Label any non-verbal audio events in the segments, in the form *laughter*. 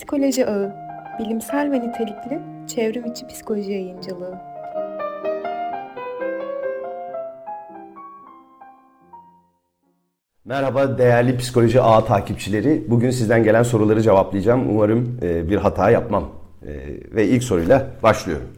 Psikoloji Ağı, bilimsel ve nitelikli çevrim içi psikoloji yayıncılığı. Merhaba değerli psikoloji ağ takipçileri. Bugün sizden gelen soruları cevaplayacağım. Umarım e, bir hata yapmam. E, ve ilk soruyla başlıyorum.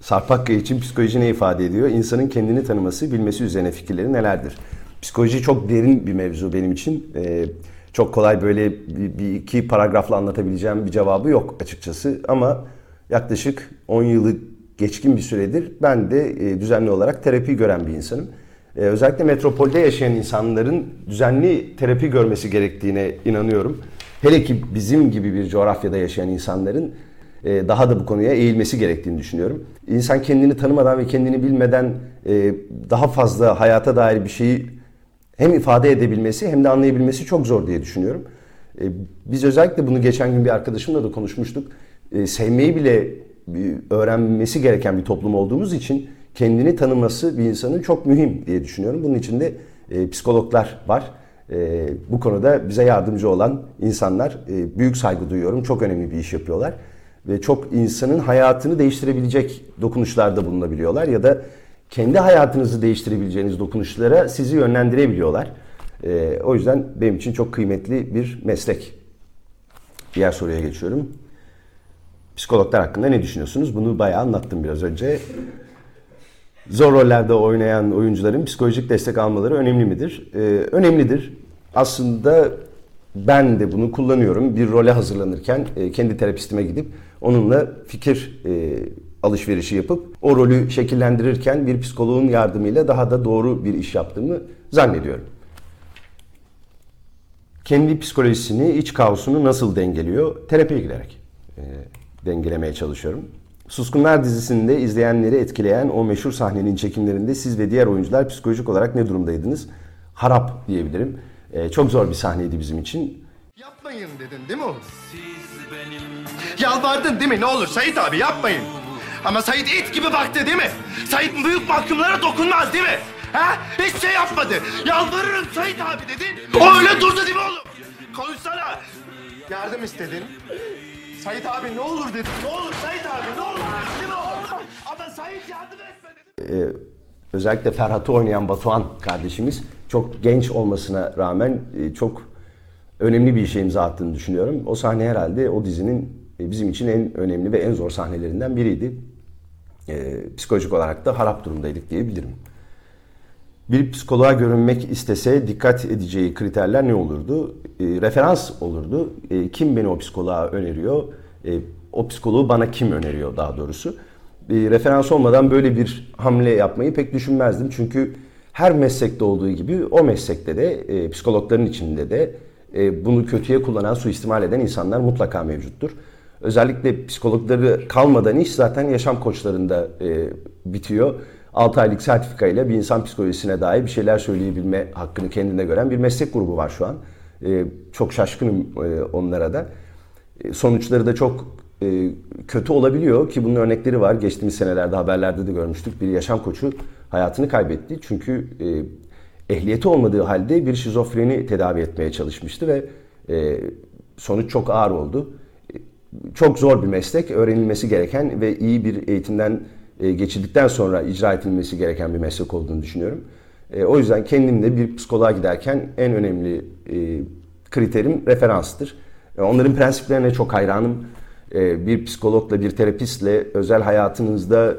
Sarp Akkaya için psikoloji ne ifade ediyor? İnsanın kendini tanıması, bilmesi üzerine fikirleri nelerdir? Psikoloji çok derin bir mevzu benim için. E, çok kolay böyle bir, bir iki paragrafla anlatabileceğim bir cevabı yok açıkçası. Ama yaklaşık 10 yılı geçkin bir süredir ben de e, düzenli olarak terapi gören bir insanım. E, özellikle metropolde yaşayan insanların düzenli terapi görmesi gerektiğine inanıyorum. Hele ki bizim gibi bir coğrafyada yaşayan insanların e, daha da bu konuya eğilmesi gerektiğini düşünüyorum. İnsan kendini tanımadan ve kendini bilmeden daha fazla hayata dair bir şeyi hem ifade edebilmesi hem de anlayabilmesi çok zor diye düşünüyorum. Biz özellikle bunu geçen gün bir arkadaşımla da konuşmuştuk. Sevmeyi bile öğrenmesi gereken bir toplum olduğumuz için kendini tanıması bir insanın çok mühim diye düşünüyorum. Bunun için de e, psikologlar var. E, bu konuda bize yardımcı olan insanlar e, büyük saygı duyuyorum. Çok önemli bir iş yapıyorlar. Ve çok insanın hayatını değiştirebilecek dokunuşlarda bulunabiliyorlar. Ya da kendi hayatınızı değiştirebileceğiniz dokunuşlara sizi yönlendirebiliyorlar. E, o yüzden benim için çok kıymetli bir meslek. Diğer soruya geçiyorum. Psikologlar hakkında ne düşünüyorsunuz? Bunu bayağı anlattım biraz önce. Zor rollerde oynayan oyuncuların psikolojik destek almaları önemli midir? Ee, önemlidir. Aslında ben de bunu kullanıyorum. Bir role hazırlanırken e, kendi terapistime gidip onunla fikir e, alışverişi yapıp o rolü şekillendirirken bir psikoloğun yardımıyla daha da doğru bir iş yaptığımı zannediyorum. Kendi psikolojisini, iç kaosunu nasıl dengeliyor? Terapiye giderek. Ee, dengelemeye çalışıyorum. Suskunlar dizisinde izleyenleri etkileyen o meşhur sahnenin çekimlerinde siz ve diğer oyuncular psikolojik olarak ne durumdaydınız? Harap diyebilirim. Ee, çok zor bir sahneydi bizim için. Yapmayın dedin değil mi oğlum? Yalvardın değil mi? Ne olur Sait abi yapmayın. Ama Sait it gibi baktı değil mi? Sait büyük mahkumlara dokunmaz değil mi? Ha? Hiçbir şey yapmadı. Yalvarırım Sait abi dedin. O öyle durdu değil mi oğlum? Konuşsana. Yardım istedin. Sait abi ne olur dedim. Ne olur Sait abi ne olur. Ne olur. Ama Sait yardım etme dedim. Ee, özellikle Ferhat'ı oynayan Batuhan kardeşimiz çok genç olmasına rağmen e, çok önemli bir işe imza attığını düşünüyorum. O sahne herhalde o dizinin e, bizim için en önemli ve en zor sahnelerinden biriydi. E, psikolojik olarak da harap durumdaydık diyebilirim. Bir psikoloğa görünmek istese dikkat edeceği kriterler ne olurdu? E, referans olurdu. E, kim beni o psikoloğa öneriyor? E, o psikoloğu bana kim öneriyor daha doğrusu? E, referans olmadan böyle bir hamle yapmayı pek düşünmezdim. Çünkü her meslekte olduğu gibi o meslekte de e, psikologların içinde de e, bunu kötüye kullanan, suistimal eden insanlar mutlaka mevcuttur. Özellikle psikologları kalmadan iş zaten yaşam koçlarında e, bitiyor. 6 aylık sertifika ile bir insan psikolojisine dair bir şeyler söyleyebilme hakkını kendine gören bir meslek grubu var şu an. E, çok şaşkınım e, onlara da. E, sonuçları da çok e, kötü olabiliyor ki bunun örnekleri var. Geçtiğimiz senelerde haberlerde de görmüştük. Bir yaşam koçu hayatını kaybetti. Çünkü e, ehliyeti olmadığı halde bir şizofreni tedavi etmeye çalışmıştı ve e, sonuç çok ağır oldu. Çok zor bir meslek, öğrenilmesi gereken ve iyi bir eğitimden e, geçirdikten sonra icra edilmesi gereken bir meslek olduğunu düşünüyorum. E, o yüzden kendim de bir psikoloğa giderken en önemli e, kriterim referanstır. Onların prensiplerine çok hayranım. Bir psikologla, bir terapistle özel hayatınızda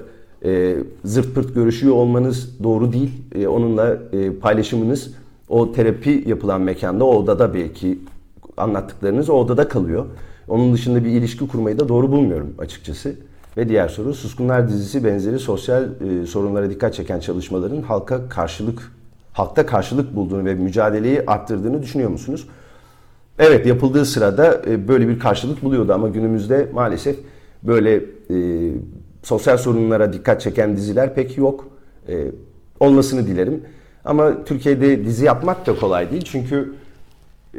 zırt pırt görüşüyor olmanız doğru değil. Onunla paylaşımınız o terapi yapılan mekanda, o odada belki anlattıklarınız o odada kalıyor. Onun dışında bir ilişki kurmayı da doğru bulmuyorum açıkçası. Ve diğer soru, Suskunlar dizisi benzeri sosyal e, sorunlara dikkat çeken çalışmaların halka karşılık, halkta karşılık bulduğunu ve mücadeleyi arttırdığını düşünüyor musunuz? Evet, yapıldığı sırada e, böyle bir karşılık buluyordu ama günümüzde maalesef böyle e, sosyal sorunlara dikkat çeken diziler pek yok. E, olmasını dilerim. Ama Türkiye'de dizi yapmak da kolay değil çünkü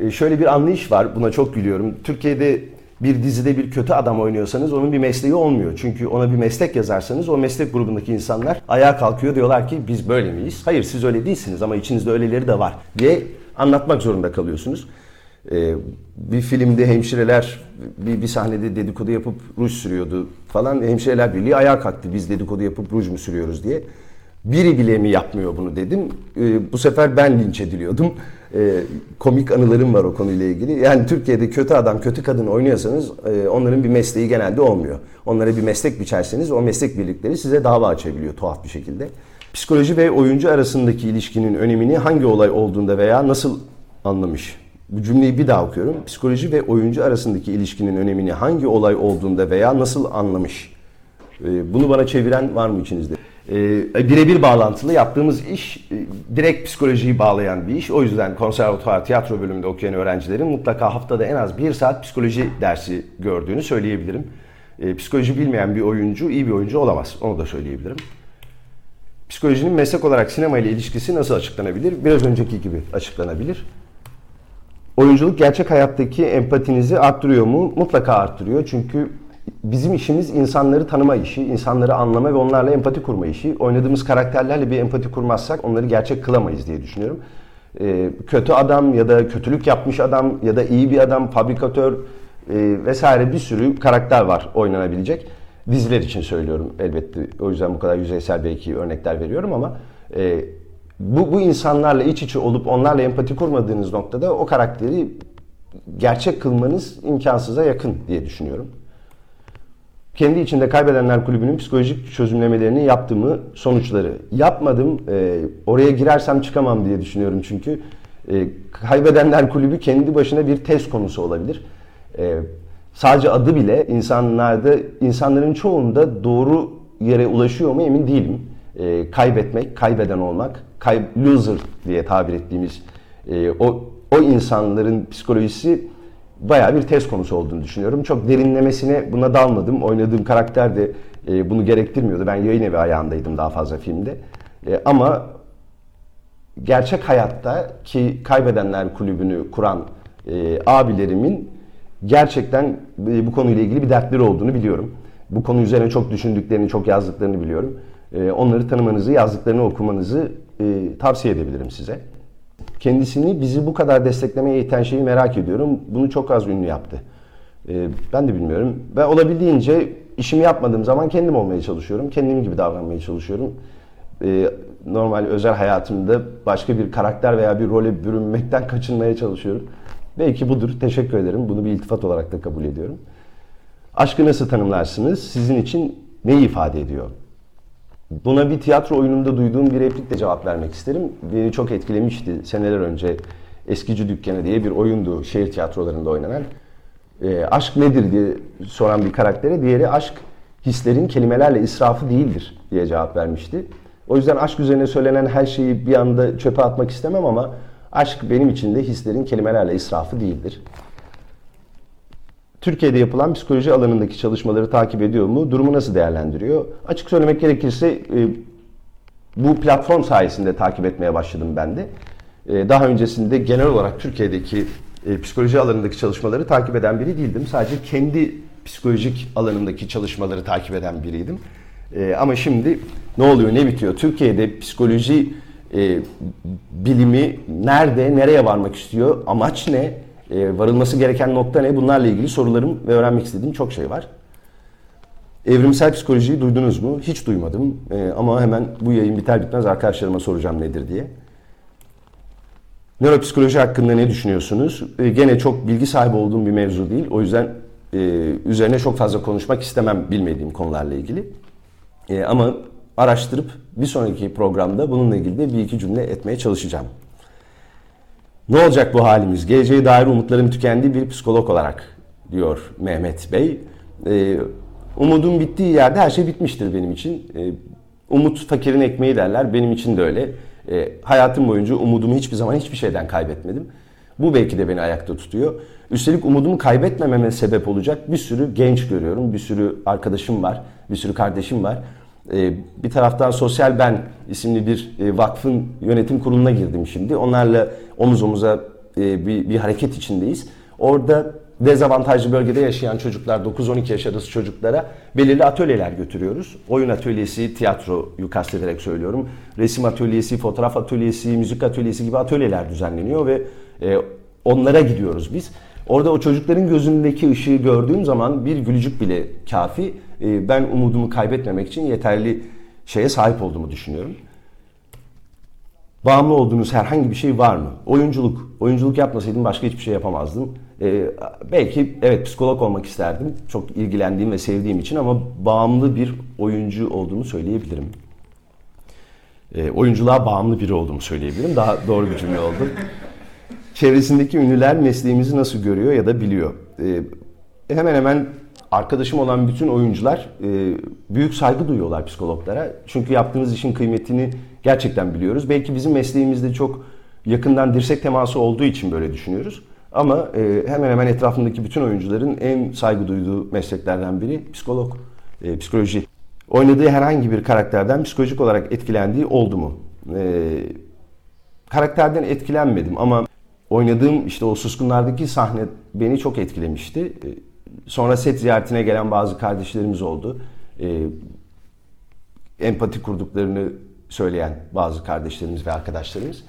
e, şöyle bir anlayış var, buna çok gülüyorum. Türkiye'de bir dizide bir kötü adam oynuyorsanız onun bir mesleği olmuyor. Çünkü ona bir meslek yazarsanız o meslek grubundaki insanlar ayağa kalkıyor diyorlar ki biz böyle miyiz? Hayır siz öyle değilsiniz ama içinizde öyleleri de var diye anlatmak zorunda kalıyorsunuz. Ee, bir filmde hemşireler bir, bir sahnede dedikodu yapıp ruj sürüyordu falan. Hemşireler Birliği ayağa kalktı biz dedikodu yapıp ruj mu sürüyoruz diye. Biri bile mi yapmıyor bunu dedim. Ee, bu sefer ben linç ediliyordum. Ee, komik anılarım var o konuyla ilgili. Yani Türkiye'de kötü adam, kötü kadın oynuyorsanız e, onların bir mesleği genelde olmuyor. Onlara bir meslek biçerseniz o meslek birlikleri size dava açabiliyor tuhaf bir şekilde. Psikoloji ve oyuncu arasındaki ilişkinin önemini hangi olay olduğunda veya nasıl anlamış? Bu cümleyi bir daha okuyorum. Psikoloji ve oyuncu arasındaki ilişkinin önemini hangi olay olduğunda veya nasıl anlamış? Ee, Bunu bana çeviren var mı içinizde? Ee, Birebir bağlantılı yaptığımız iş e, direkt psikolojiyi bağlayan bir iş. O yüzden konservatuvar tiyatro bölümünde okuyan öğrencilerin mutlaka haftada en az bir saat psikoloji dersi gördüğünü söyleyebilirim. Ee, Psikoloji bilmeyen bir oyuncu iyi bir oyuncu olamaz. Onu da söyleyebilirim. Psikolojinin meslek olarak sinema ile ilişkisi nasıl açıklanabilir? Biraz önceki gibi açıklanabilir. Oyunculuk gerçek hayattaki empatinizi arttırıyor mu? Mutlaka arttırıyor. Çünkü bizim işimiz insanları tanıma işi, insanları anlama ve onlarla empati kurma işi. Oynadığımız karakterlerle bir empati kurmazsak onları gerçek kılamayız diye düşünüyorum. Ee, kötü adam ya da kötülük yapmış adam ya da iyi bir adam, fabrikatör e, vesaire bir sürü karakter var oynanabilecek. Diziler için söylüyorum elbette. O yüzden bu kadar yüzeysel belki örnekler veriyorum ama e, bu, bu insanlarla iç içe olup onlarla empati kurmadığınız noktada o karakteri gerçek kılmanız imkansıza yakın diye düşünüyorum. Kendi içinde Kaybedenler Kulübü'nün psikolojik çözümlemelerini yaptığımı sonuçları yapmadım. Ee, oraya girersem çıkamam diye düşünüyorum çünkü. Ee, Kaybedenler Kulübü kendi başına bir test konusu olabilir. Ee, sadece adı bile insanlarda, insanların çoğunda doğru yere ulaşıyor mu emin değilim. Ee, kaybetmek, kaybeden olmak, kay, loser diye tabir ettiğimiz e, o, o insanların psikolojisi bayağı bir test konusu olduğunu düşünüyorum. Çok derinlemesine buna dalmadım. Oynadığım karakter de e, bunu gerektirmiyordu. Ben yayın evi ayağındaydım daha fazla filmde. E, ama gerçek hayatta ki Kaybedenler Kulübü'nü kuran e, abilerimin gerçekten e, bu konuyla ilgili bir dertleri olduğunu biliyorum. Bu konu üzerine çok düşündüklerini, çok yazdıklarını biliyorum. E, onları tanımanızı, yazdıklarını okumanızı e, tavsiye edebilirim size. Kendisini bizi bu kadar desteklemeye iten şeyi merak ediyorum. Bunu çok az ünlü yaptı. Ee, ben de bilmiyorum. Ben olabildiğince işimi yapmadığım zaman kendim olmaya çalışıyorum. Kendim gibi davranmaya çalışıyorum. Ee, normal özel hayatımda başka bir karakter veya bir role bürünmekten *laughs* kaçınmaya çalışıyorum. Belki budur. Teşekkür ederim. Bunu bir iltifat olarak da kabul ediyorum. Aşkı nasıl tanımlarsınız? Sizin için ne ifade ediyor? Buna bir tiyatro oyununda duyduğum bir replikle cevap vermek isterim. Beni çok etkilemişti seneler önce. Eskici Dükkanı diye bir oyundu şehir tiyatrolarında oynanan. E, aşk nedir diye soran bir karaktere diğeri aşk hislerin kelimelerle israfı değildir diye cevap vermişti. O yüzden aşk üzerine söylenen her şeyi bir anda çöpe atmak istemem ama aşk benim için de hislerin kelimelerle israfı değildir. Türkiye'de yapılan psikoloji alanındaki çalışmaları takip ediyor mu? Durumu nasıl değerlendiriyor? Açık söylemek gerekirse e, bu platform sayesinde takip etmeye başladım ben de. E, daha öncesinde genel olarak Türkiye'deki e, psikoloji alanındaki çalışmaları takip eden biri değildim. Sadece kendi psikolojik alanındaki çalışmaları takip eden biriydim. Ama şimdi ne oluyor, ne bitiyor? Türkiye'de psikoloji bilimi nerede, nereye varmak istiyor? Amaç ne? E, varılması gereken nokta ne? Bunlarla ilgili sorularım ve öğrenmek istediğim çok şey var. Evrimsel psikolojiyi duydunuz mu? Hiç duymadım e, ama hemen bu yayın biter bitmez arkadaşlarıma soracağım nedir diye. Nöropsikoloji hakkında ne düşünüyorsunuz? E, gene çok bilgi sahibi olduğum bir mevzu değil. O yüzden e, üzerine çok fazla konuşmak istemem bilmediğim konularla ilgili. Ama araştırıp bir sonraki programda bununla ilgili de bir iki cümle etmeye çalışacağım. Ne olacak bu halimiz? Geleceğe dair umutlarım tükendi bir psikolog olarak diyor Mehmet Bey. Ee, umudum bittiği yerde her şey bitmiştir benim için. Ee, umut fakirin ekmeği derler. Benim için de öyle. Ee, hayatım boyunca umudumu hiçbir zaman hiçbir şeyden kaybetmedim. Bu belki de beni ayakta tutuyor. Üstelik umudumu kaybetmememe sebep olacak bir sürü genç görüyorum. Bir sürü arkadaşım var. Bir sürü kardeşim var. Ee, bir taraftan Sosyal Ben isimli bir e, vakfın yönetim kuruluna girdim şimdi. Onlarla omuz omuza e, bir, bir hareket içindeyiz. Orada dezavantajlı bölgede yaşayan çocuklar, 9-12 yaş arası çocuklara belirli atölyeler götürüyoruz. Oyun atölyesi, tiyatroyu kastederek söylüyorum. Resim atölyesi, fotoğraf atölyesi, müzik atölyesi gibi atölyeler düzenleniyor ve e, onlara gidiyoruz biz. Orada o çocukların gözündeki ışığı gördüğüm zaman bir gülücük bile kafi. E, ben umudumu kaybetmemek için yeterli şeye sahip olduğumu düşünüyorum. Bağımlı olduğunuz herhangi bir şey var mı? Oyunculuk. Oyunculuk yapmasaydım başka hiçbir şey yapamazdım. Ee, belki evet psikolog olmak isterdim. Çok ilgilendiğim ve sevdiğim için ama bağımlı bir oyuncu olduğumu söyleyebilirim. Ee, oyunculuğa bağımlı biri olduğumu söyleyebilirim. Daha doğru bir cümle oldu. Çevresindeki ünlüler mesleğimizi nasıl görüyor ya da biliyor? Ee, hemen hemen arkadaşım olan bütün oyuncular e, büyük saygı duyuyorlar psikologlara. Çünkü yaptığımız işin kıymetini gerçekten biliyoruz. Belki bizim mesleğimizde çok yakından dirsek teması olduğu için böyle düşünüyoruz. Ama e, hemen hemen etrafındaki bütün oyuncuların en saygı duyduğu mesleklerden biri psikolog, e, psikoloji. Oynadığı herhangi bir karakterden psikolojik olarak etkilendiği oldu mu? E, karakterden etkilenmedim ama oynadığım işte o suskunlardaki sahne beni çok etkilemişti. E, Sonra set ziyaretine gelen bazı kardeşlerimiz oldu. E, empati kurduklarını söyleyen bazı kardeşlerimiz ve arkadaşlarımız.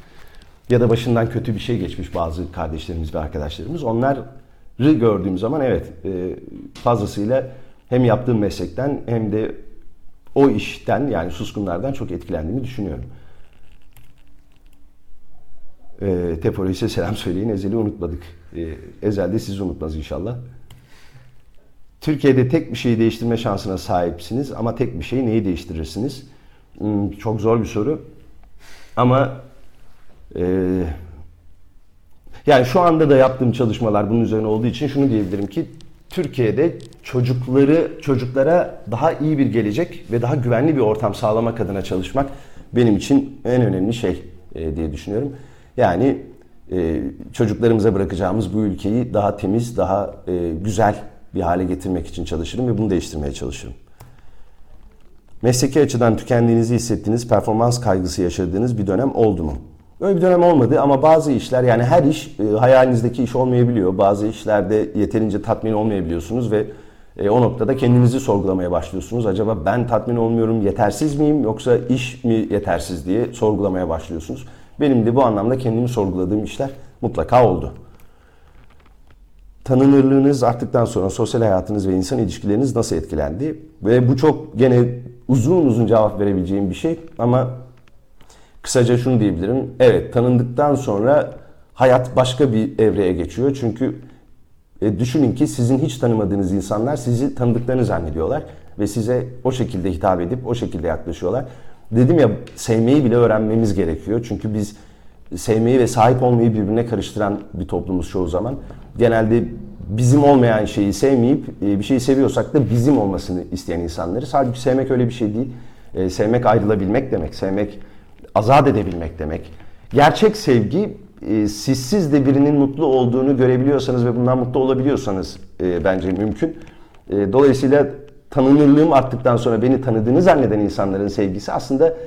Ya da başından kötü bir şey geçmiş bazı kardeşlerimiz ve arkadaşlarımız. Onları gördüğüm zaman evet e, fazlasıyla hem yaptığım meslekten hem de o işten yani suskunlardan çok etkilendiğimi düşünüyorum. E, Teporeis'e selam söyleyin. Ezel'i unutmadık. E, Ezel sizi unutmaz inşallah. Türkiye'de tek bir şeyi değiştirme şansına sahipsiniz ama tek bir şeyi neyi değiştirirsiniz? Hmm, çok zor bir soru. Ama e, yani şu anda da yaptığım çalışmalar bunun üzerine olduğu için şunu diyebilirim ki Türkiye'de çocukları çocuklara daha iyi bir gelecek ve daha güvenli bir ortam sağlamak adına çalışmak benim için en önemli şey e, diye düşünüyorum. Yani e, çocuklarımıza bırakacağımız bu ülkeyi daha temiz, daha e, güzel bir hale getirmek için çalışırım ve bunu değiştirmeye çalışırım. Mesleki açıdan tükendiğinizi hissettiğiniz, performans kaygısı yaşadığınız bir dönem oldu mu? Öyle bir dönem olmadı ama bazı işler yani her iş e, hayalinizdeki iş olmayabiliyor. Bazı işlerde yeterince tatmin olmayabiliyorsunuz ve e, o noktada kendinizi sorgulamaya başlıyorsunuz. Acaba ben tatmin olmuyorum, yetersiz miyim yoksa iş mi yetersiz diye sorgulamaya başlıyorsunuz. Benim de bu anlamda kendimi sorguladığım işler mutlaka oldu. Tanınırlığınız arttıktan sonra sosyal hayatınız ve insan ilişkileriniz nasıl etkilendi? Ve bu çok gene uzun uzun cevap verebileceğim bir şey ama kısaca şunu diyebilirim. Evet tanındıktan sonra hayat başka bir evreye geçiyor. Çünkü e, düşünün ki sizin hiç tanımadığınız insanlar sizi tanıdıklarını zannediyorlar ve size o şekilde hitap edip o şekilde yaklaşıyorlar. Dedim ya sevmeyi bile öğrenmemiz gerekiyor. Çünkü biz sevmeyi ve sahip olmayı birbirine karıştıran bir toplumuz çoğu zaman. Genelde bizim olmayan şeyi sevmeyip e, bir şeyi seviyorsak da bizim olmasını isteyen insanları. Halbuki sevmek öyle bir şey değil. E, sevmek ayrılabilmek demek. Sevmek azat edebilmek demek. Gerçek sevgi e, sizsiz de birinin mutlu olduğunu görebiliyorsanız ve bundan mutlu olabiliyorsanız bence mümkün. Dolayısıyla tanınırlığım arttıktan sonra beni tanıdığını zanneden insanların sevgisi aslında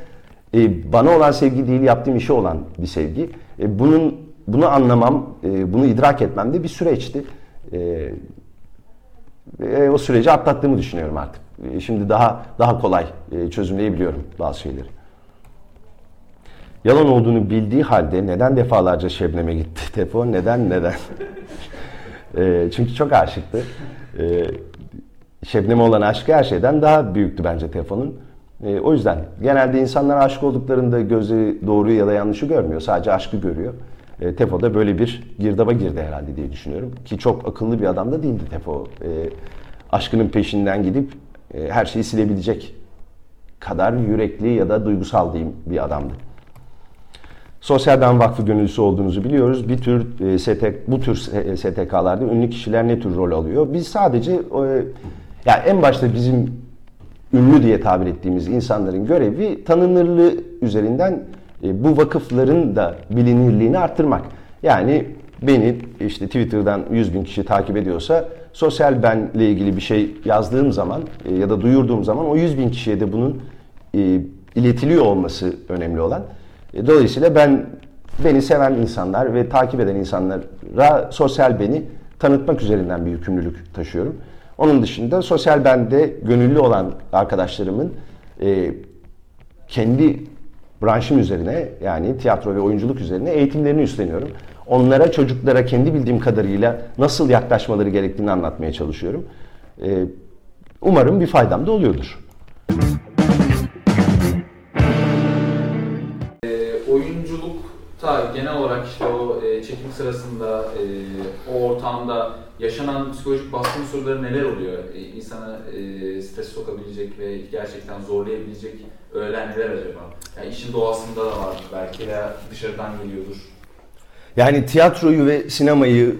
bana olan sevgi değil yaptığım işe olan bir sevgi. Bunun bunu anlamam, bunu idrak etmem de bir süreçti. O süreci atlattığımı düşünüyorum artık. Şimdi daha daha kolay çözümleyebiliyorum bazı şeyleri. Yalan olduğunu bildiği halde neden defalarca Şebnem'e gitti *laughs* Tefo? Neden neden? Çünkü çok aşıktı. Şebnem'e olan aşkı her şeyden daha büyüktü bence Tefo'nun. E, o yüzden genelde insanlar aşık olduklarında gözü doğruyu ya da yanlışı görmüyor. Sadece aşkı görüyor. E, Tefo da böyle bir girdaba girdi herhalde diye düşünüyorum. Ki çok akıllı bir adam da değildi Tefo. E, aşkının peşinden gidip e, her şeyi silebilecek kadar yürekli ya da duygusal diyeyim bir adamdı. Sosyal Ben Vakfı gönüllüsü olduğunuzu biliyoruz. Bir tür e, STK, bu tür STK'larda ünlü kişiler ne tür rol alıyor? Biz sadece e, yani en başta bizim ünlü diye tabir ettiğimiz insanların görevi tanınırlığı üzerinden e, bu vakıfların da bilinirliğini arttırmak. Yani beni işte Twitter'dan 100 bin kişi takip ediyorsa sosyal benle ilgili bir şey yazdığım zaman e, ya da duyurduğum zaman o 100 bin kişiye de bunun e, iletiliyor olması önemli olan. Dolayısıyla ben beni seven insanlar ve takip eden insanlara sosyal beni tanıtmak üzerinden bir yükümlülük taşıyorum. Onun dışında sosyal bende gönüllü olan arkadaşlarımın e, kendi branşım üzerine yani tiyatro ve oyunculuk üzerine eğitimlerini üstleniyorum. Onlara çocuklara kendi bildiğim kadarıyla nasıl yaklaşmaları gerektiğini anlatmaya çalışıyorum. Ee, umarım bir faydam da oluyordur. E, oyunculukta genel olarak işte o e, çekim sırasında e, o ortamda yaşanan psikolojik baskı unsurları neler oluyor? E, insana e, stres sokabilecek ve gerçekten zorlayabilecek öğeler neler acaba? Yani işin doğasında da var belki veya dışarıdan geliyordur. Yani tiyatroyu ve sinemayı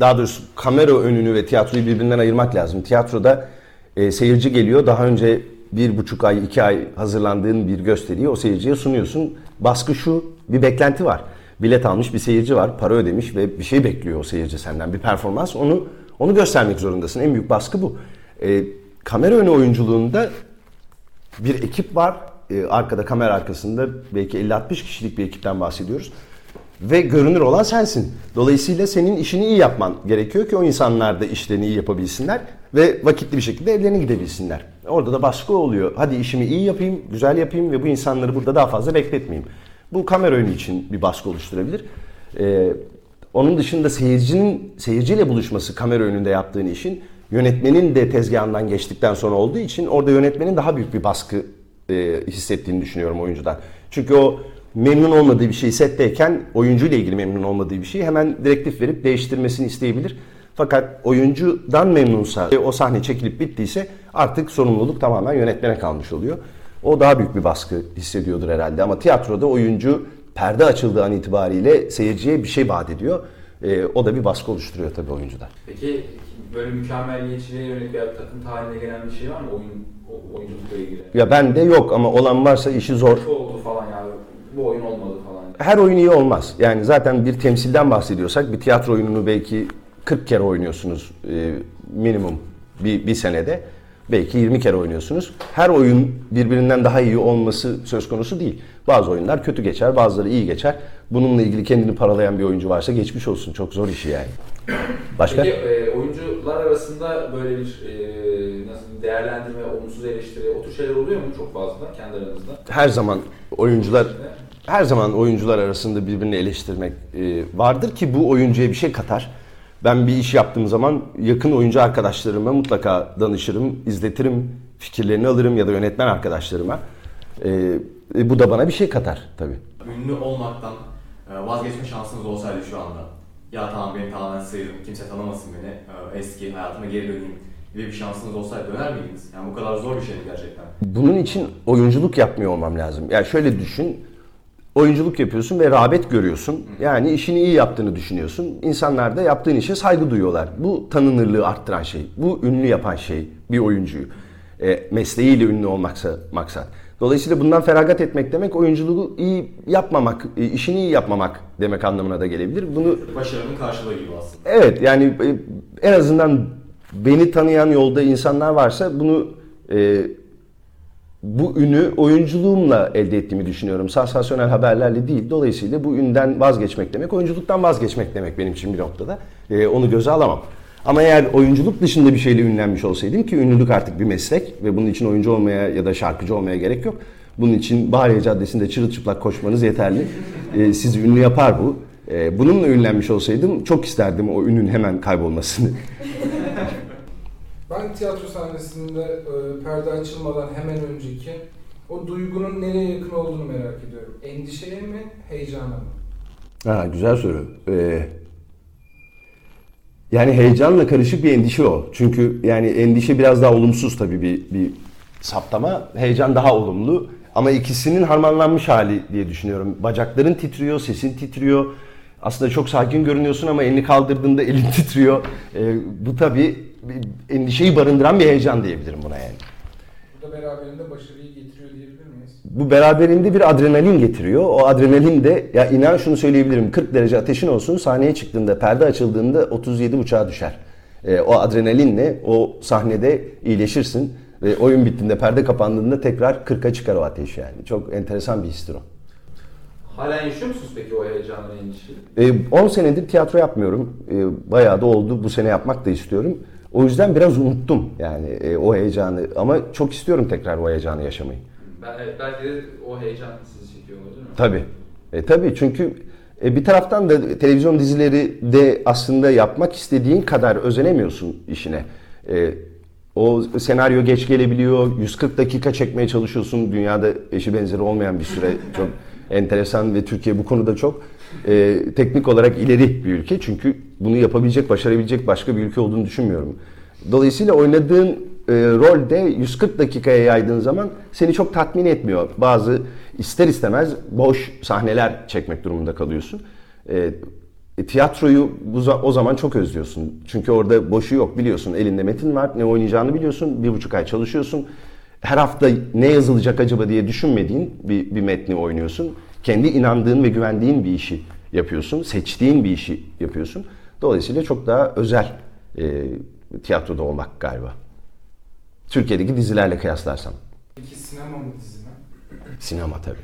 daha doğrusu kamera önünü ve tiyatroyu birbirinden ayırmak lazım. Tiyatroda e, seyirci geliyor daha önce bir buçuk ay, iki ay hazırlandığın bir gösteriyi o seyirciye sunuyorsun. Baskı şu, bir beklenti var. Bilet almış bir seyirci var, para ödemiş ve bir şey bekliyor o seyirci senden. Bir performans, onu onu göstermek zorundasın. En büyük baskı bu. E, kamera önü oyunculuğunda bir ekip var. Ee, arkada kamera arkasında belki 50-60 kişilik bir ekipten bahsediyoruz. Ve görünür olan sensin. Dolayısıyla senin işini iyi yapman gerekiyor ki o insanlar da işlerini iyi yapabilsinler ve vakitli bir şekilde evlerine gidebilsinler. Orada da baskı oluyor. Hadi işimi iyi yapayım, güzel yapayım ve bu insanları burada daha fazla bekletmeyeyim. Bu kamera önü için bir baskı oluşturabilir. Ee, onun dışında seyircinin seyirciyle buluşması kamera önünde yaptığın işin yönetmenin de tezgahından geçtikten sonra olduğu için orada yönetmenin daha büyük bir baskı e, hissettiğini düşünüyorum oyuncudan. Çünkü o memnun olmadığı bir şeyi setteyken oyuncuyla ilgili memnun olmadığı bir şeyi hemen direktif verip değiştirmesini isteyebilir. Fakat oyuncudan memnunsa ve o sahne çekilip bittiyse artık sorumluluk tamamen yönetmene kalmış oluyor. O daha büyük bir baskı hissediyordur herhalde ama tiyatroda oyuncu perde açıldığı an itibariyle seyirciye bir şey vaat ediyor. E, o da bir baskı oluşturuyor tabii oyuncuda. Peki böyle mükemmeliyetçiliğe yönelik veya takıntı haline gelen bir şey var mı oyun oyunculukla ilgili? Ya bende yok ama olan varsa işi zor. Şu oldu falan ya bu oyun olmadı falan. Her oyun iyi olmaz. Yani zaten bir temsilden bahsediyorsak bir tiyatro oyununu belki 40 kere oynuyorsunuz e, minimum bir, bir senede. Belki 20 kere oynuyorsunuz. Her oyun birbirinden daha iyi olması söz konusu değil. Bazı oyunlar kötü geçer, bazıları iyi geçer. Bununla ilgili kendini paralayan bir oyuncu varsa geçmiş olsun. Çok zor işi yani. Başka? Peki e, oyuncular arasında böyle bir e, nasıl diyeyim, değerlendirme, olumsuz eleştiri o tür şeyler oluyor mu çok fazla kendi aranızda? Her zaman oyuncular her zaman oyuncular arasında birbirini eleştirmek e, vardır ki bu oyuncuya bir şey katar. Ben bir iş yaptığım zaman yakın oyuncu arkadaşlarıma mutlaka danışırım, izletirim, fikirlerini alırım ya da yönetmen arkadaşlarıma. E, e, bu da bana bir şey katar tabii. ünlü olmaktan e, vazgeçme şansınız olsaydı şu anda ya tamam beni tamamen sıyırdım, kimse tanımasın beni, e, eski hayatıma geri döneyim gibi bir şansınız olsaydı döner miydiniz? Yani bu kadar zor bir şey mi gerçekten? Bunun için oyunculuk yapmıyor olmam lazım. Yani şöyle düşün. Oyunculuk yapıyorsun ve rağbet görüyorsun. Yani işini iyi yaptığını düşünüyorsun. İnsanlar da yaptığın işe saygı duyuyorlar. Bu tanınırlığı arttıran şey. Bu ünlü yapan şey bir oyuncuyu. E, mesleğiyle ünlü olmaksa maksat. Dolayısıyla bundan feragat etmek demek oyunculuğu iyi yapmamak, e, işini iyi yapmamak demek anlamına da gelebilir. Bunu Başarının karşılığı gibi aslında. Evet yani e, en azından beni tanıyan yolda insanlar varsa bunu e, bu ünü oyunculuğumla elde ettiğimi düşünüyorum. Sansasyonel haberlerle değil. Dolayısıyla bu ünden vazgeçmek demek, oyunculuktan vazgeçmek demek benim için bir noktada. E, onu göze alamam. Ama eğer oyunculuk dışında bir şeyle ünlenmiş olsaydım ki ünlülük artık bir meslek ve bunun için oyuncu olmaya ya da şarkıcı olmaya gerek yok. Bunun için Bahariye Caddesi'nde çırılçıplak koşmanız yeterli. E, sizi ünlü yapar bu. E, bununla ünlenmiş olsaydım çok isterdim o ünün hemen kaybolmasını. Ben tiyatro sahnesinde e, perde açılmadan hemen önceki o duygunun nereye yakın olduğunu merak ediyorum. Endişeye mi, heyecana mı? Ha, güzel soru. Ee, yani heyecanla karışık bir endişe o. Çünkü yani endişe biraz daha olumsuz tabii bir, bir saptama. Heyecan daha olumlu. Ama ikisinin harmanlanmış hali diye düşünüyorum. Bacakların titriyor, sesin titriyor. Aslında çok sakin görünüyorsun ama elini kaldırdığında *laughs* elin titriyor. Ee, bu tabii endişeyi barındıran bir heyecan diyebilirim buna yani. Bu da beraberinde başarıyı getiriyor diyebilir miyiz? Bu beraberinde bir adrenalin getiriyor. O adrenalin de ya inan şunu söyleyebilirim. 40 derece ateşin olsun sahneye çıktığında perde açıldığında 37 uçağa düşer. Ee, o adrenalinle o sahnede iyileşirsin ve oyun bittiğinde perde kapandığında tekrar 40'a çıkar o ateş yani. Çok enteresan bir histir o. Halen yaşıyor musunuz peki o heyecanı endişeyi? Ee, 10 senedir tiyatro yapmıyorum. Ee, Bayağı da oldu. Bu sene yapmak da istiyorum. O yüzden biraz unuttum yani e, o heyecanı. Ama çok istiyorum tekrar o heyecanı yaşamayı. Belki de o heyecan sizi çekiyor olabilir mi? Tabii. E, tabii çünkü e, bir taraftan da televizyon dizileri de aslında yapmak istediğin kadar özenemiyorsun işine. E, o senaryo geç gelebiliyor, 140 dakika çekmeye çalışıyorsun. Dünyada eşi benzeri olmayan bir süre *laughs* çok enteresan ve Türkiye bu konuda çok e, teknik olarak ileri bir ülke. Çünkü bunu yapabilecek, başarabilecek başka bir ülke olduğunu düşünmüyorum. Dolayısıyla oynadığın e, rolde 140 dakikaya yaydığın zaman seni çok tatmin etmiyor. Bazı ister istemez boş sahneler çekmek durumunda kalıyorsun. E, e, tiyatroyu bu, o zaman çok özlüyorsun. Çünkü orada boşu yok biliyorsun. Elinde metin var, ne oynayacağını biliyorsun. Bir buçuk ay çalışıyorsun. Her hafta ne yazılacak acaba diye düşünmediğin bir, bir metni oynuyorsun. Kendi inandığın ve güvendiğin bir işi yapıyorsun. Seçtiğin bir işi yapıyorsun. Dolayısıyla çok daha özel e, tiyatroda olmak galiba. Türkiye'deki dizilerle kıyaslarsam. Peki sinema mı dizi mi? Sinema tabii.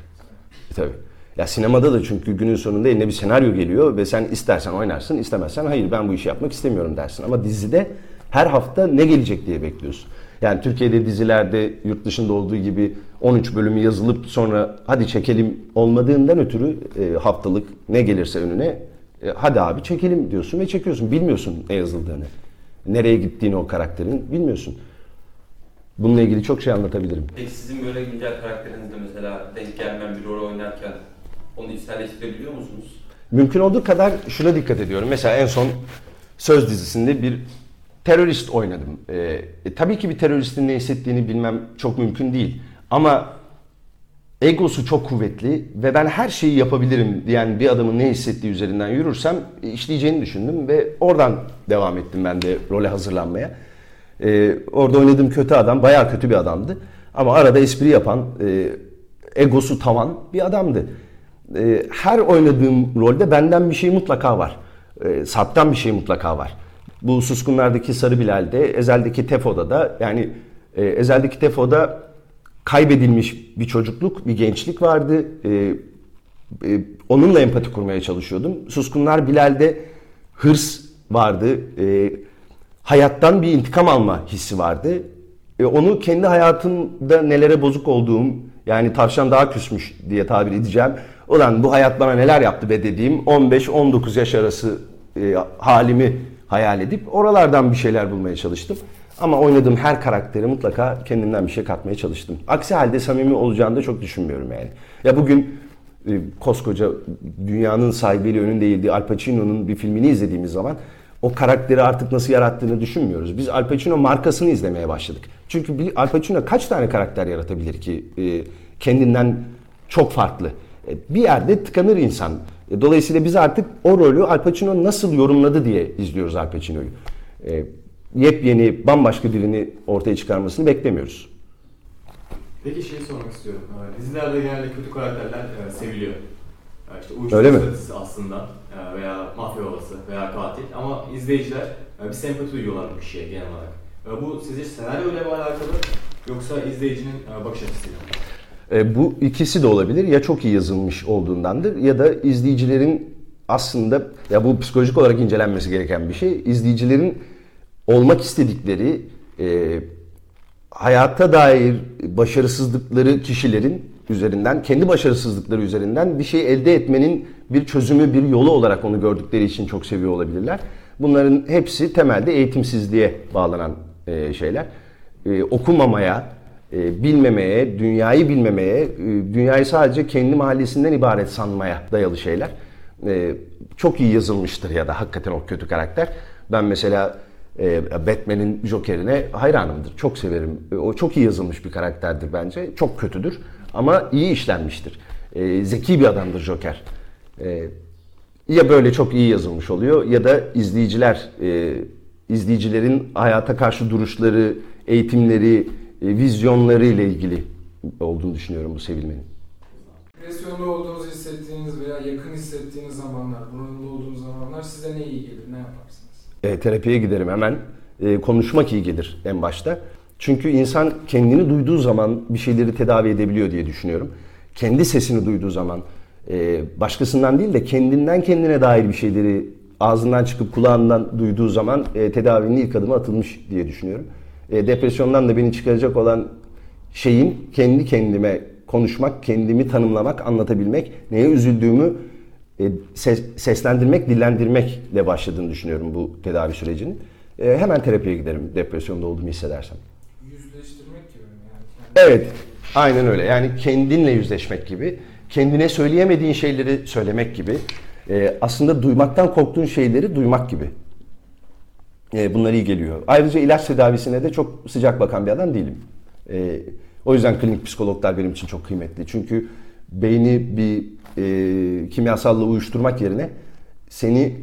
Tabii. Ya sinemada da çünkü günün sonunda eline bir senaryo geliyor ve sen istersen oynarsın, istemezsen hayır ben bu işi yapmak istemiyorum dersin. Ama dizide her hafta ne gelecek diye bekliyorsun. Yani Türkiye'de dizilerde yurt dışında olduğu gibi 13 bölümü yazılıp sonra hadi çekelim olmadığından ötürü e, haftalık ne gelirse önüne e, hadi abi çekelim diyorsun ve çekiyorsun. Bilmiyorsun ne yazıldığını. Nereye gittiğini o karakterin bilmiyorsun. Bununla ilgili çok şey anlatabilirim. Peki sizin böyle güncel karakterinizde mesela denk gelmeyen bir rol oynarken onu içselleştirebiliyor musunuz? Mümkün olduğu kadar şuna dikkat ediyorum. Mesela en son Söz dizisinde bir terörist oynadım. Ee, e, tabii ki bir teröristin ne hissettiğini bilmem çok mümkün değil. Ama egosu çok kuvvetli ve ben her şeyi yapabilirim diyen bir adamın ne hissettiği üzerinden yürürsem e, işleyeceğini düşündüm ve oradan devam ettim ben de role hazırlanmaya. Ee, orada oynadığım kötü adam bayağı kötü bir adamdı. Ama arada espri yapan, e, egosu tavan bir adamdı. E, her oynadığım rolde benden bir şey mutlaka var. E, Sarp'tan bir şey mutlaka var. Bu Suskunlar'daki Sarı Bilal'de, Ezel'deki Tefo'da da yani e, Ezel'deki Tefo'da kaybedilmiş bir çocukluk, bir gençlik vardı. E, e, onunla empati kurmaya çalışıyordum. Suskunlar Bilal'de hırs vardı. E, hayattan bir intikam alma hissi vardı. E, onu kendi hayatımda nelere bozuk olduğum, yani tavşan daha küsmüş diye tabir edeceğim. Ulan bu hayat bana neler yaptı be dediğim 15-19 yaş arası e, halimi hayal edip oralardan bir şeyler bulmaya çalıştım. Ama oynadığım her karaktere mutlaka kendimden bir şey katmaya çalıştım. Aksi halde samimi olacağını da çok düşünmüyorum yani. Ya bugün e, koskoca dünyanın sahibiyle önünde eğildiği Al Pacino'nun bir filmini izlediğimiz zaman o karakteri artık nasıl yarattığını düşünmüyoruz. Biz Al Pacino markasını izlemeye başladık. Çünkü bir Al Pacino kaç tane karakter yaratabilir ki e, kendinden çok farklı. E, bir yerde tıkanır insan. E, dolayısıyla biz artık o rolü Al Pacino nasıl yorumladı diye izliyoruz Al Pacino'yu. E, yepyeni, bambaşka birini ortaya çıkarmasını beklemiyoruz. Peki şey sormak istiyorum. Ee, Dizilerde genelde kötü karakterler e, seviliyor. İşte uyuşturucu Öyle mi? aslında e, veya mafya babası veya katil ama izleyiciler e, bir sempati duyuyorlar bu kişiye genel olarak. E, Bu sizce senaryo ile mi alakalı yoksa izleyicinin e, bakış açısıyla mı? E, bu ikisi de olabilir. Ya çok iyi yazılmış olduğundandır ya da izleyicilerin aslında ya bu psikolojik olarak incelenmesi gereken bir şey. İzleyicilerin olmak istedikleri e, hayata dair başarısızlıkları kişilerin üzerinden, kendi başarısızlıkları üzerinden bir şey elde etmenin bir çözümü, bir yolu olarak onu gördükleri için çok seviyor olabilirler. Bunların hepsi temelde eğitimsizliğe bağlanan e, şeyler. E, okumamaya, bilmemeye, dünyayı bilmemeye, e, dünyayı sadece kendi mahallesinden ibaret sanmaya dayalı şeyler. E, çok iyi yazılmıştır ya da hakikaten o kötü karakter. Ben mesela e, Batman'in Joker'ine hayranımdır. Çok severim. E, O çok iyi yazılmış bir karakterdir bence. Çok kötüdür ama iyi işlenmiştir. E, Zeki bir adamdır Joker. E, Ya böyle çok iyi yazılmış oluyor ya da izleyiciler, e, izleyicilerin hayata karşı duruşları, eğitimleri, e, vizyonları ile ilgili olduğunu düşünüyorum bu sevilmenin. Depresyonda olduğunuzu hissettiğiniz veya yakın hissettiğiniz zamanlar, bunalımda olduğunuz zamanlar size ne iyi gelir, ne yaparsınız? E, terapiye giderim hemen. E, konuşmak iyi gelir en başta. Çünkü insan kendini duyduğu zaman bir şeyleri tedavi edebiliyor diye düşünüyorum. Kendi sesini duyduğu zaman, e, başkasından değil de kendinden kendine dair bir şeyleri ağzından çıkıp kulağından duyduğu zaman e, tedavinin ilk adımı atılmış diye düşünüyorum. E, depresyondan da beni çıkaracak olan şeyin kendi kendime konuşmak, kendimi tanımlamak, anlatabilmek, neye üzüldüğümü e, ses- seslendirmek, dillendirmekle başladığını düşünüyorum bu tedavi sürecinin. E, hemen terapiye giderim depresyonda olduğumu hissedersem. Yüzleştirmek gibi mi yani? Evet, aynen öyle. Yani kendinle yüzleşmek gibi, kendine söyleyemediğin şeyleri söylemek gibi, e, aslında duymaktan korktuğun şeyleri duymak gibi. E, bunlar iyi geliyor. Ayrıca ilaç tedavisine de çok sıcak bakan bir adam değilim. E, o yüzden klinik psikologlar benim için çok kıymetli. Çünkü beyni bir e, kimyasalla uyuşturmak yerine seni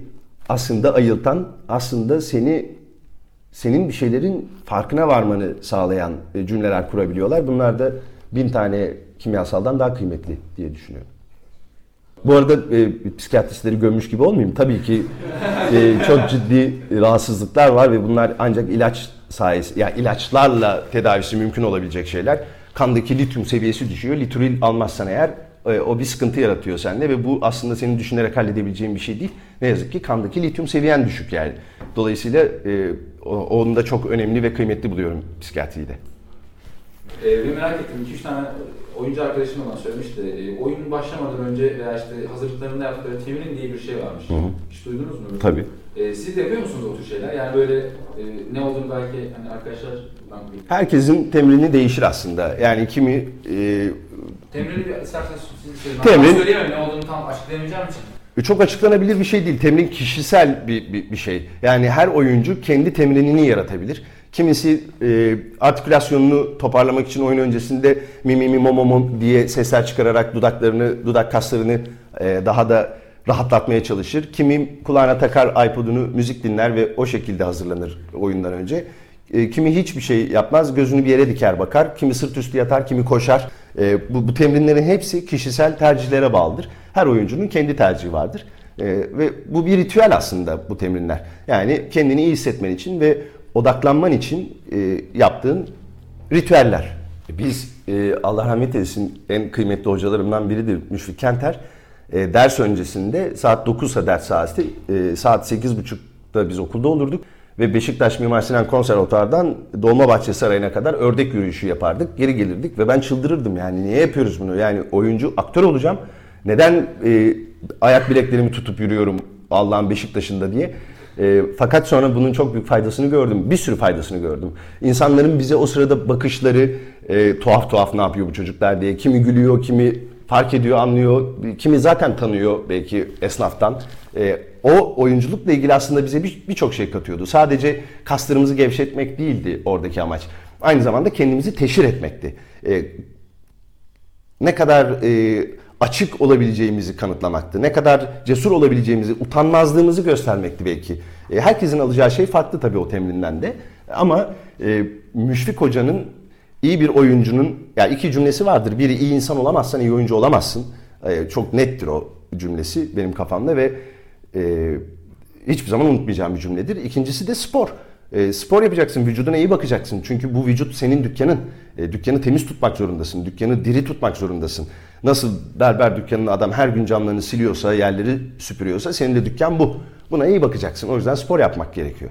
aslında ayıltan, aslında seni senin bir şeylerin farkına varmanı sağlayan e, cümleler kurabiliyorlar. Bunlar da bin tane kimyasaldan daha kıymetli diye düşünüyorum. Bu arada e, psikiyatristleri gömmüş gibi olmayayım. Tabii ki e, çok ciddi rahatsızlıklar var ve bunlar ancak ilaç sayesi, yani ilaçlarla tedavisi mümkün olabilecek şeyler. Kandaki lityum seviyesi düşüyor. Litril almazsan eğer e, o bir sıkıntı yaratıyor sende ve bu aslında senin düşünerek halledebileceğin bir şey değil. Ne yazık ki kandaki lityum seviyen düşük yani. Dolayısıyla e, onu da çok önemli ve kıymetli buluyorum psikiyatride. Ee, ve merak ettim, 2-3 tane oyuncu arkadaşım bana söylemişti. Ee, oyun başlamadan önce veya işte hazırlıklarında yaptıkları temrin diye bir şey varmış. Hı hı. Hiç duydunuz mu? Tabii. Ee, siz de yapıyor musunuz o tür şeyler? Yani böyle e, ne olduğunu belki hani arkadaşlar Herkesin temrini değişir aslında. Yani kimi e, temrini bir siz söyleyin. Temrin- Ben söyleyemem ne olduğunu tam açıklayamayacağım için. Çok açıklanabilir bir şey değil. Temrin kişisel bir, bir, bir şey. Yani her oyuncu kendi temrinini yaratabilir. Kimisi e, artikülasyonunu toparlamak için oyun öncesinde mi mi mi mo mo mo diye sesler çıkararak dudaklarını, dudak kaslarını e, daha da rahatlatmaya çalışır. Kimi kulağına takar iPod'unu, müzik dinler ve o şekilde hazırlanır oyundan önce. E, kimi hiçbir şey yapmaz, gözünü bir yere diker bakar. Kimi sırt üstü yatar, kimi koşar. E, bu, bu temrinlerin hepsi kişisel tercihlere bağlıdır. Her oyuncunun kendi tercihi vardır. E, ve bu bir ritüel aslında bu temrinler. Yani kendini iyi hissetmen için ve odaklanman için e, yaptığın ritüeller. Biz e, Allah rahmet eylesin en kıymetli hocalarımdan biridir Müşfik Kenter. E, ders öncesinde saat 9'sa ders saati e, saat 8.30'da biz okulda olurduk. Ve Beşiktaş Mimar Sinan Konservatuar'dan Dolmabahçe Sarayı'na kadar ördek yürüyüşü yapardık. Geri gelirdik ve ben çıldırırdım yani niye yapıyoruz bunu? Yani oyuncu, aktör olacağım. Neden e, ayak bileklerimi tutup yürüyorum Allah'ın Beşiktaş'ında diye. E, fakat sonra bunun çok büyük faydasını gördüm. Bir sürü faydasını gördüm. İnsanların bize o sırada bakışları e, tuhaf tuhaf ne yapıyor bu çocuklar diye. Kimi gülüyor, kimi fark ediyor, anlıyor. Kimi zaten tanıyor belki esnaftan. E, o oyunculukla ilgili aslında bize bir- birçok şey katıyordu. Sadece kaslarımızı gevşetmek değildi oradaki amaç. Aynı zamanda kendimizi teşhir etmekti. E, ne kadar e, açık olabileceğimizi kanıtlamaktı. Ne kadar cesur olabileceğimizi, utanmazlığımızı göstermekti belki. E, herkesin alacağı şey farklı tabii o temrinden de. Ama e, Müşfik Hoca'nın iyi bir oyuncunun, ya iki cümlesi vardır. Biri iyi insan olamazsan iyi oyuncu olamazsın. E, çok nettir o cümlesi benim kafamda ve e, hiçbir zaman unutmayacağım bir cümledir. İkincisi de spor. E, spor yapacaksın, vücuduna iyi bakacaksın. Çünkü bu vücut senin dükkanın. E, dükkanı temiz tutmak zorundasın, dükkanı diri tutmak zorundasın. Nasıl berber dükkanında adam her gün camlarını siliyorsa, yerleri süpürüyorsa senin de dükkan bu. Buna iyi bakacaksın. O yüzden spor yapmak gerekiyor.